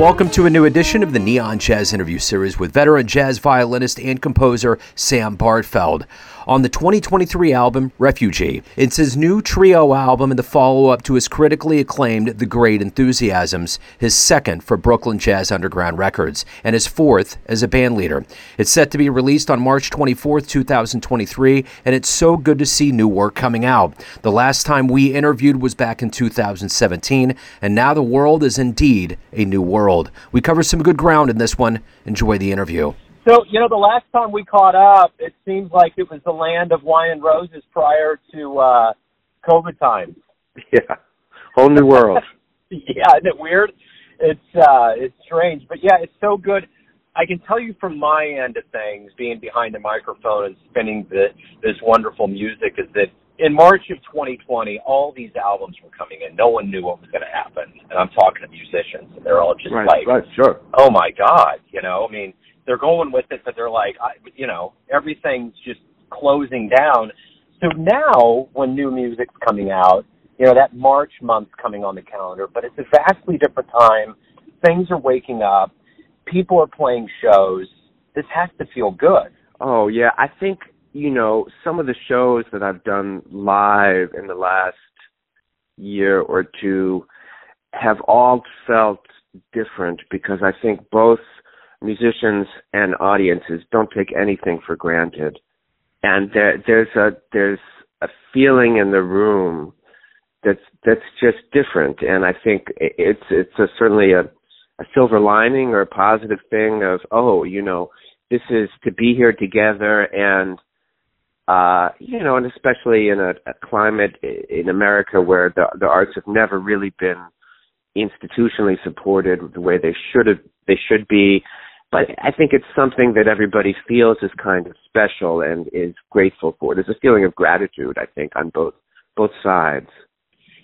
Welcome to a new edition of the Neon Jazz interview series with veteran jazz violinist and composer Sam Bardfeld on the 2023 album Refugee. It's his new trio album and the follow up to his critically acclaimed The Great Enthusiasms, his second for Brooklyn Jazz Underground Records, and his fourth as a bandleader. It's set to be released on March 24th, 2023, and it's so good to see new work coming out. The last time we interviewed was back in 2017, and now the world is indeed a new world. We cover some good ground in this one. Enjoy the interview. So, you know, the last time we caught up, it seems like it was the land of wine and roses prior to uh COVID times. Yeah. Whole new world. yeah, isn't it weird? It's uh it's strange. But yeah, it's so good. I can tell you from my end of things, being behind the microphone and spinning the, this wonderful music, is that in March of 2020, all these albums were coming in. No one knew what was going to happen, and I'm talking to musicians, and they're all just right, like, right, sure. "Oh my God!" You know, I mean, they're going with it, but they're like, I, you know, everything's just closing down. So now, when new music's coming out, you know, that March month's coming on the calendar, but it's a vastly different time. Things are waking up. People are playing shows. This has to feel good. Oh yeah, I think you know some of the shows that I've done live in the last year or two have all felt different because I think both musicians and audiences don't take anything for granted, and there, there's a there's a feeling in the room that's that's just different, and I think it's it's a, certainly a a silver lining or a positive thing of oh you know this is to be here together and uh you know and especially in a, a climate in America where the the arts have never really been institutionally supported the way they should have they should be but I think it's something that everybody feels is kind of special and is grateful for. There's a feeling of gratitude, I think, on both both sides.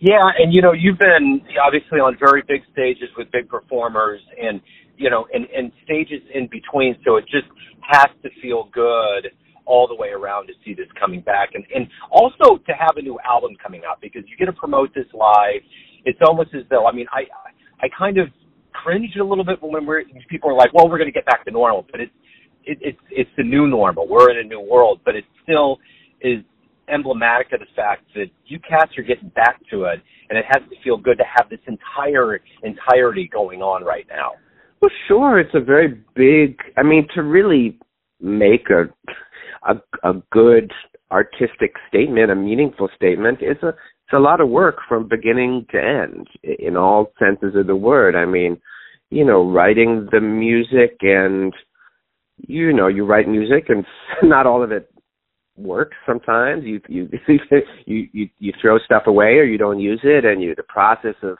Yeah, and you know, you've been obviously on very big stages with big performers and you know, and, and stages in between, so it just has to feel good all the way around to see this coming back and, and also to have a new album coming out because you get to promote this live. It's almost as though I mean I I kind of cringed a little bit when we're people are like, well, we're going to get back to normal, but it's it, it's it's the new normal. We're in a new world, but it still is emblematic of the fact that you cats are getting back to it, and it has to feel good to have this entire entirety going on right now. Well, sure, it's a very big. I mean, to really make a a, a good artistic statement, a meaningful statement, is a it's a lot of work from beginning to end in all senses of the word. I mean, you know, writing the music and you know, you write music and not all of it works sometimes. You you you you you throw stuff away or you don't use it and you the process of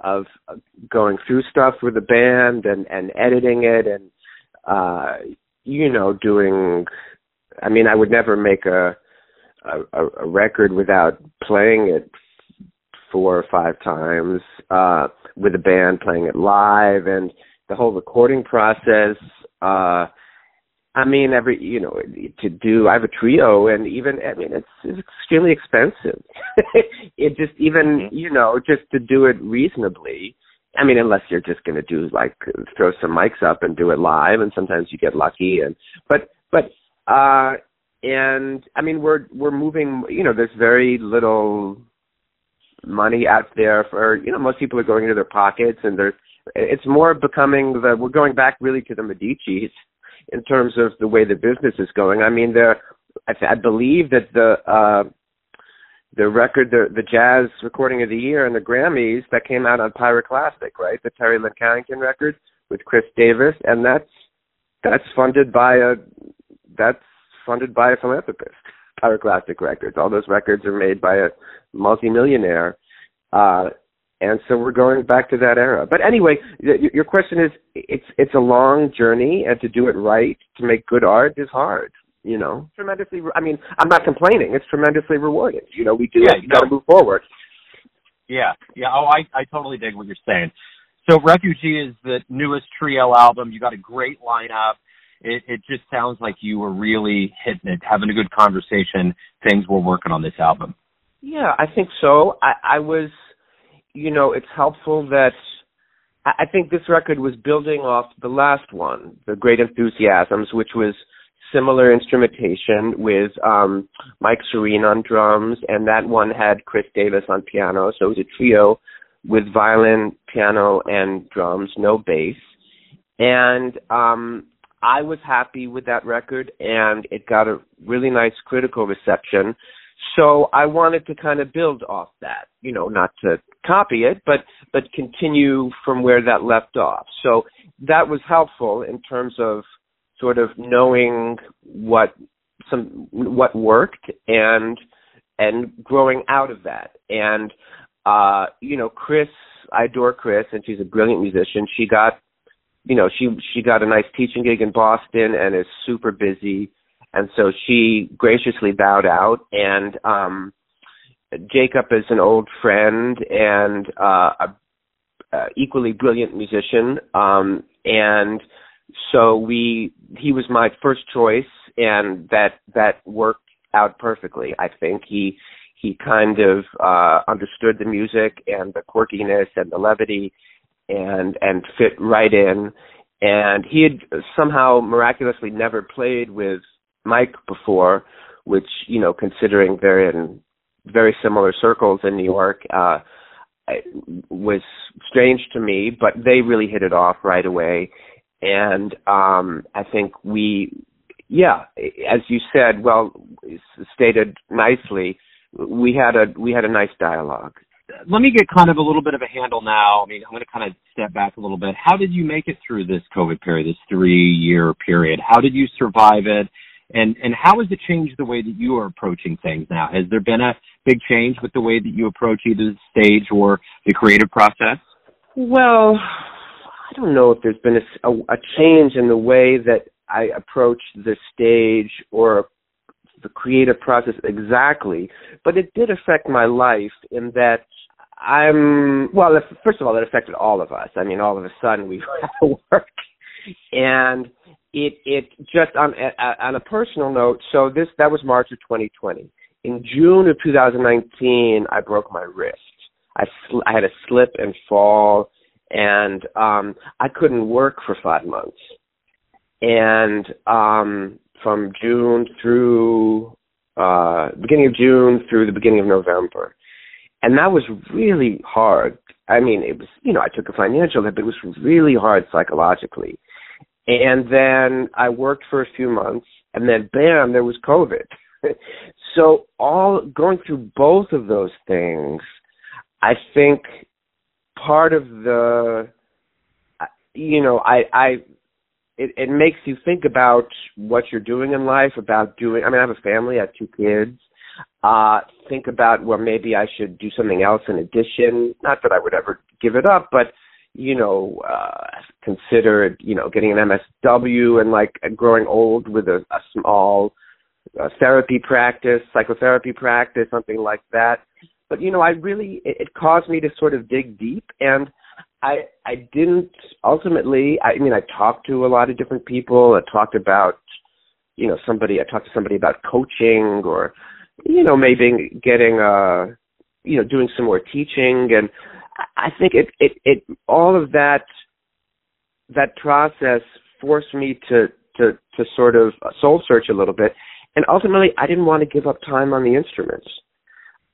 of going through stuff with the band and and editing it and uh you know doing I mean I would never make a a, a record without playing it four or five times uh with a band playing it live and the whole recording process uh I mean every you know to do I have a trio and even I mean it's, it's extremely expensive it just even mm-hmm. you know just to do it reasonably I mean unless you're just going to do like throw some mics up and do it live and sometimes you get lucky and but but uh and I mean we're we're moving. You know, there's very little money out there for you know most people are going into their pockets, and there's it's more becoming the we're going back really to the Medici's in terms of the way the business is going. I mean, there I, I believe that the uh the record, the the jazz recording of the year and the Grammys that came out on Pyroclastic, right? The Terri Carrington record with Kris Davis, and that's that's funded by a that's funded by a philanthropist. Pyroclastic Records. All those records are made by a multimillionaire. Uh, and so we're going back to that era. But anyway, your question is, it's it's a long journey, and to do it right, to make good art, is hard. You know, tremendously. Re- I mean, I'm not complaining. It's tremendously rewarding. You know, we do. Yeah, you got to move forward. Yeah, yeah. Oh, I I totally dig what you're saying. So, Refugee is the newest trio album. You got a great lineup it, it just sounds like you were really hitting it, having a good conversation. Things were working on this album. Yeah, I think so. I, I was, you know, it's helpful that I I think this record was building off the last one, The Great Enthusiasms, which was similar instrumentation with um, Mike Sarin on drums, and that one had Kris Davis on piano. So it was a trio with violin, piano, and drums, no bass. And um, I was happy with that record, and it got a really nice critical reception. So I wanted to kind of build off that, you know, not to copy it, but but continue from where that left off. So that was helpful in terms of sort of knowing what some what worked and and growing out of that. And uh, you know, Kris, I adore Kris, and she's a brilliant musician. She got, you know, she she got a nice teaching gig in Boston and is super busy, and so she graciously bowed out. And um, Jacob is an old friend and uh, a, a equally brilliant musician, um, and so we he was my first choice, and that that worked out perfectly. I think he he kind of uh, understood the music and the quirkiness and the levity, and and fit right in. And he had somehow miraculously never played with Mike before, which you know, considering they're in very similar circles in New York, uh, was strange to me. But they really hit it off right away, and um, I think we, yeah, as you said, well stated nicely, we had a we had a nice dialogue. Let me get kind of a little bit of a handle now. I mean, I'm going to kind of step back a little bit. How did you make it through this COVID period, this three year period? How did you survive it? And and how has it changed the way that you are approaching things now? Has there been a big change with the way that you approach either the stage or the creative process? Well, I don't know if there's been a, a, a change in the way that I approach the stage or the creative process exactly, but it did affect my life in that I'm well. First of all, it affected all of us. I mean, all of a sudden we have to work, and it it just on on a personal note. So this that was March of 2020. In June of 2019, I broke my wrist. I sl- I had a slip and fall, and um I couldn't work for five months. And um from June through uh beginning of June through the beginning of November. And that was really hard. I mean, it was, you know, I took a financial hit, but it was really hard psychologically. And then I worked for a few months, and then bam, there was COVID. so all going through both of those things, I think part of the, you know, I I it, it makes you think about what you're doing in life, about doing. I mean, I have a family, I have two kids. Uh, think about well, maybe I should do something else in addition. Not that I would ever give it up, but you know, uh, consider you know getting an MSW and like growing old with a, a small uh, therapy practice, psychotherapy practice, something like that. But you know, I really it, it caused me to sort of dig deep and I I didn't ultimately. I mean, I talked to a lot of different people. I talked about, you know, somebody. I talked to somebody about coaching, or, you know, maybe getting uh, you know, doing some more teaching, and I think it it it all of that that process forced me to to to sort of soul search a little bit, and ultimately, I didn't want to give up time on the instruments.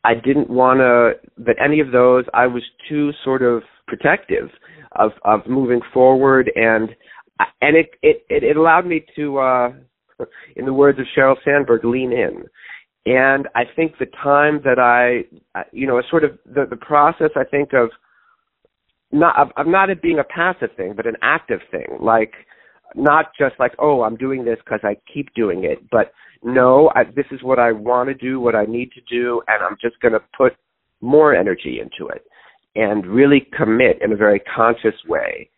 I didn't want to that any of those. I was too sort of protective of of moving forward, and and it it it allowed me to, uh, in the words of Sheryl Sandberg, lean in. And I think the time that I, you know, sort of the the process. I think of not of, of not it being a passive thing, but an active thing, like not just like oh I'm doing this because I keep doing it, but no, I, this is what I want to do, what I need to do, and I'm just going to put more energy into it and really commit in a very conscious way.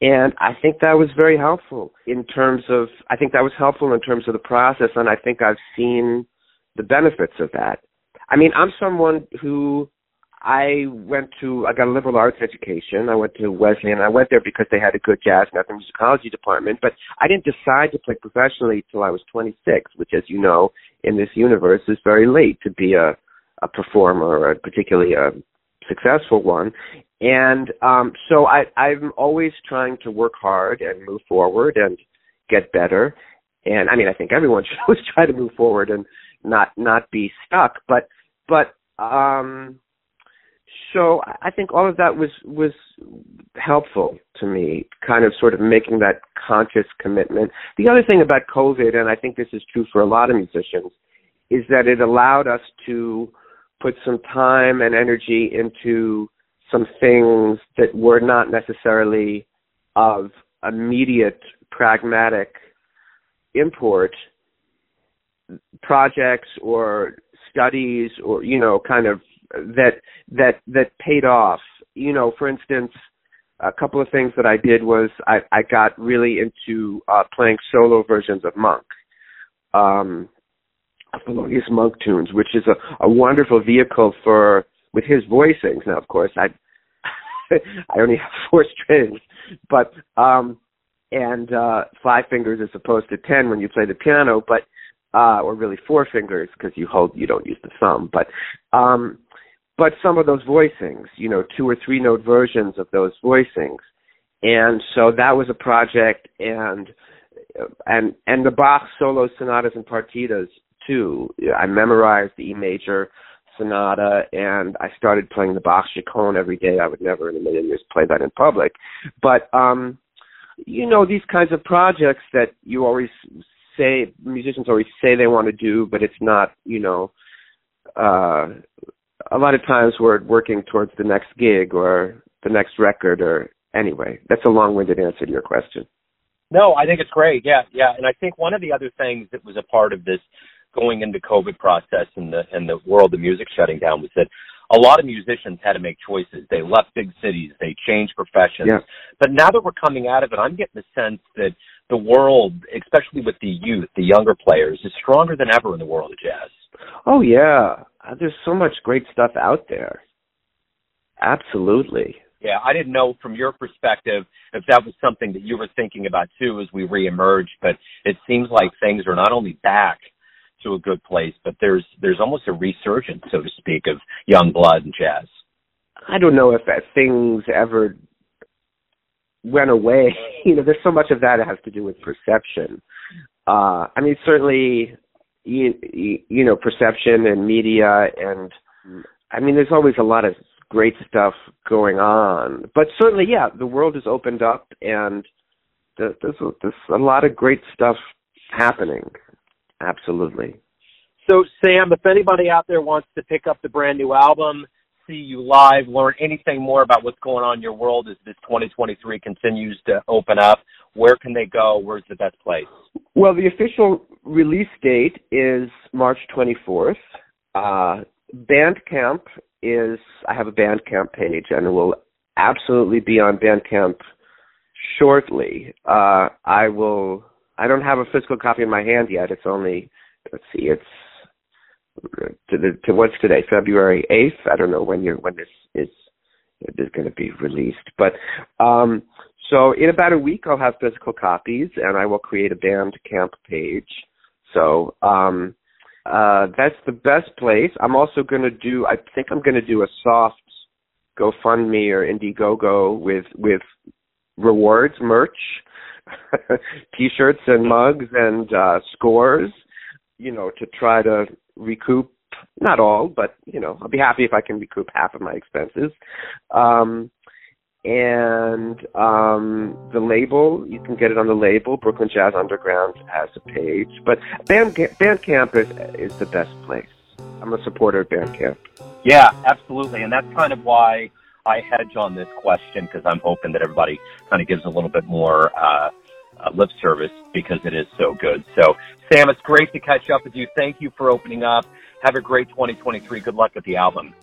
And I think that was very helpful in terms of, I think that was helpful in terms of the process, and I think I've seen the benefits of that. I mean, I'm someone who I went to I got a liberal arts education. I went to Wesleyan. I went there because they had a good jazz and musicology department. But I didn't decide to play professionally till I was 26, which, as you know, in this universe is very late to be a a performer, or particularly a successful one. And um, so I, I'm always trying to work hard and move forward and get better. And I mean, I think everyone should always try to move forward and not not be stuck. But but um, so I think all of that was was helpful to me, kind of sort of making that conscious commitment. The other thing about COVID, and I think this is true for a lot of musicians, is that it allowed us to put some time and energy into some things that were not necessarily of immediate pragmatic import projects or studies or you know kind of that that that paid off. You know, for instance, a couple of things that I did was I, I got really into uh, playing solo versions of Monk, um, of Thelonious Monk tunes, which is a, a wonderful vehicle for with his voicings. Now, of course, I I only have four strings, but um, and uh, five fingers as opposed to ten when you play the piano, but uh, or really four fingers because you hold you don't use the thumb, but um, but some of those voicings, you know, two or three note versions of those voicings. And so that was a project and and and the Bach solo sonatas and partitas too. I memorized the E major sonata and I started playing the Bach chaconne every day. I would never in a million years play that in public. But um you know, these kinds of projects that you always say musicians always say they want to do, but it's not, you know, uh a lot of times we're working towards the next gig or the next record or anyway. That's a long-winded answer to your question. No, I think it's great. Yeah, yeah. And I think one of the other things that was a part of this going into COVID process and the and the world of music shutting down was that a lot of musicians had to make choices. They left big cities, they changed professions. Yeah. But now that we're coming out of it, I'm getting the sense that the world, especially with the youth, the younger players, is stronger than ever in the world of jazz. Oh yeah, uh, there's so much great stuff out there. Absolutely. Yeah, I didn't know from your perspective if that was something that you were thinking about too as we reemerged, but it seems like things are not only back to a good place, but there's there's almost a resurgence, so to speak, of young blood and jazz. I don't know if that things ever went away. you know, there's so much of that has to do with perception. Uh, I mean, certainly you, you know perception and media and I mean there's always a lot of great stuff going on but certainly yeah the world has opened up and there's there's a lot of great stuff happening absolutely so Sam if anybody out there wants to pick up the brand new album see you live learn anything more about what's going on in your world as this 2023 continues to open up where can they go where's the best place well the official release date is March 24th. Uh, Bandcamp is, I have a Bandcamp page and it will absolutely be on Bandcamp shortly. Uh, I will, I don't have a physical copy in my hand yet. It's only, let's see, it's, to the, to what's today, February 8th. I don't know when you're, when this is, is going to be released, but, um, so in about a week, I'll have physical copies, and I will create a Bandcamp page. So um, uh, that's the best place. I'm also going to do. I think I'm going to do a soft GoFundMe or Indiegogo with with rewards merch, T-shirts and mugs and uh, scores. You know, to try to recoup not all, but you know, I'll be happy if I can recoup half of my expenses. Um, and um, the label you can get it on the label. Brooklyn Jazz Underground has a page, but Band Bandcamp is is the best place. I'm a supporter of Bandcamp. Yeah, absolutely, and that's kind of why I hedge on this question because I'm hoping that everybody kind of gives a little bit more uh, uh, lip service because it is so good. So, Sam, it's great to catch up with you. Thank you for opening up. Have a great 2023. Good luck with the album.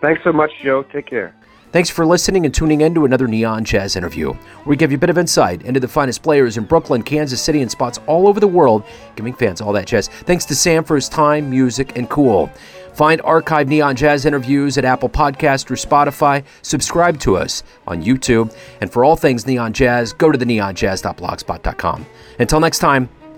Thanks so much, Joe. Take care. Thanks for listening and tuning in to another Neon Jazz interview, where we give you a bit of insight into the finest players in Brooklyn, Kansas City, and spots all over the world, giving fans all that jazz. Thanks to Sam for his time, music, and cool. Find archived Neon Jazz interviews at Apple Podcast or Spotify. Subscribe to us on YouTube. And for all things Neon Jazz, go to the neonjazz.blogspot.com. Until next time,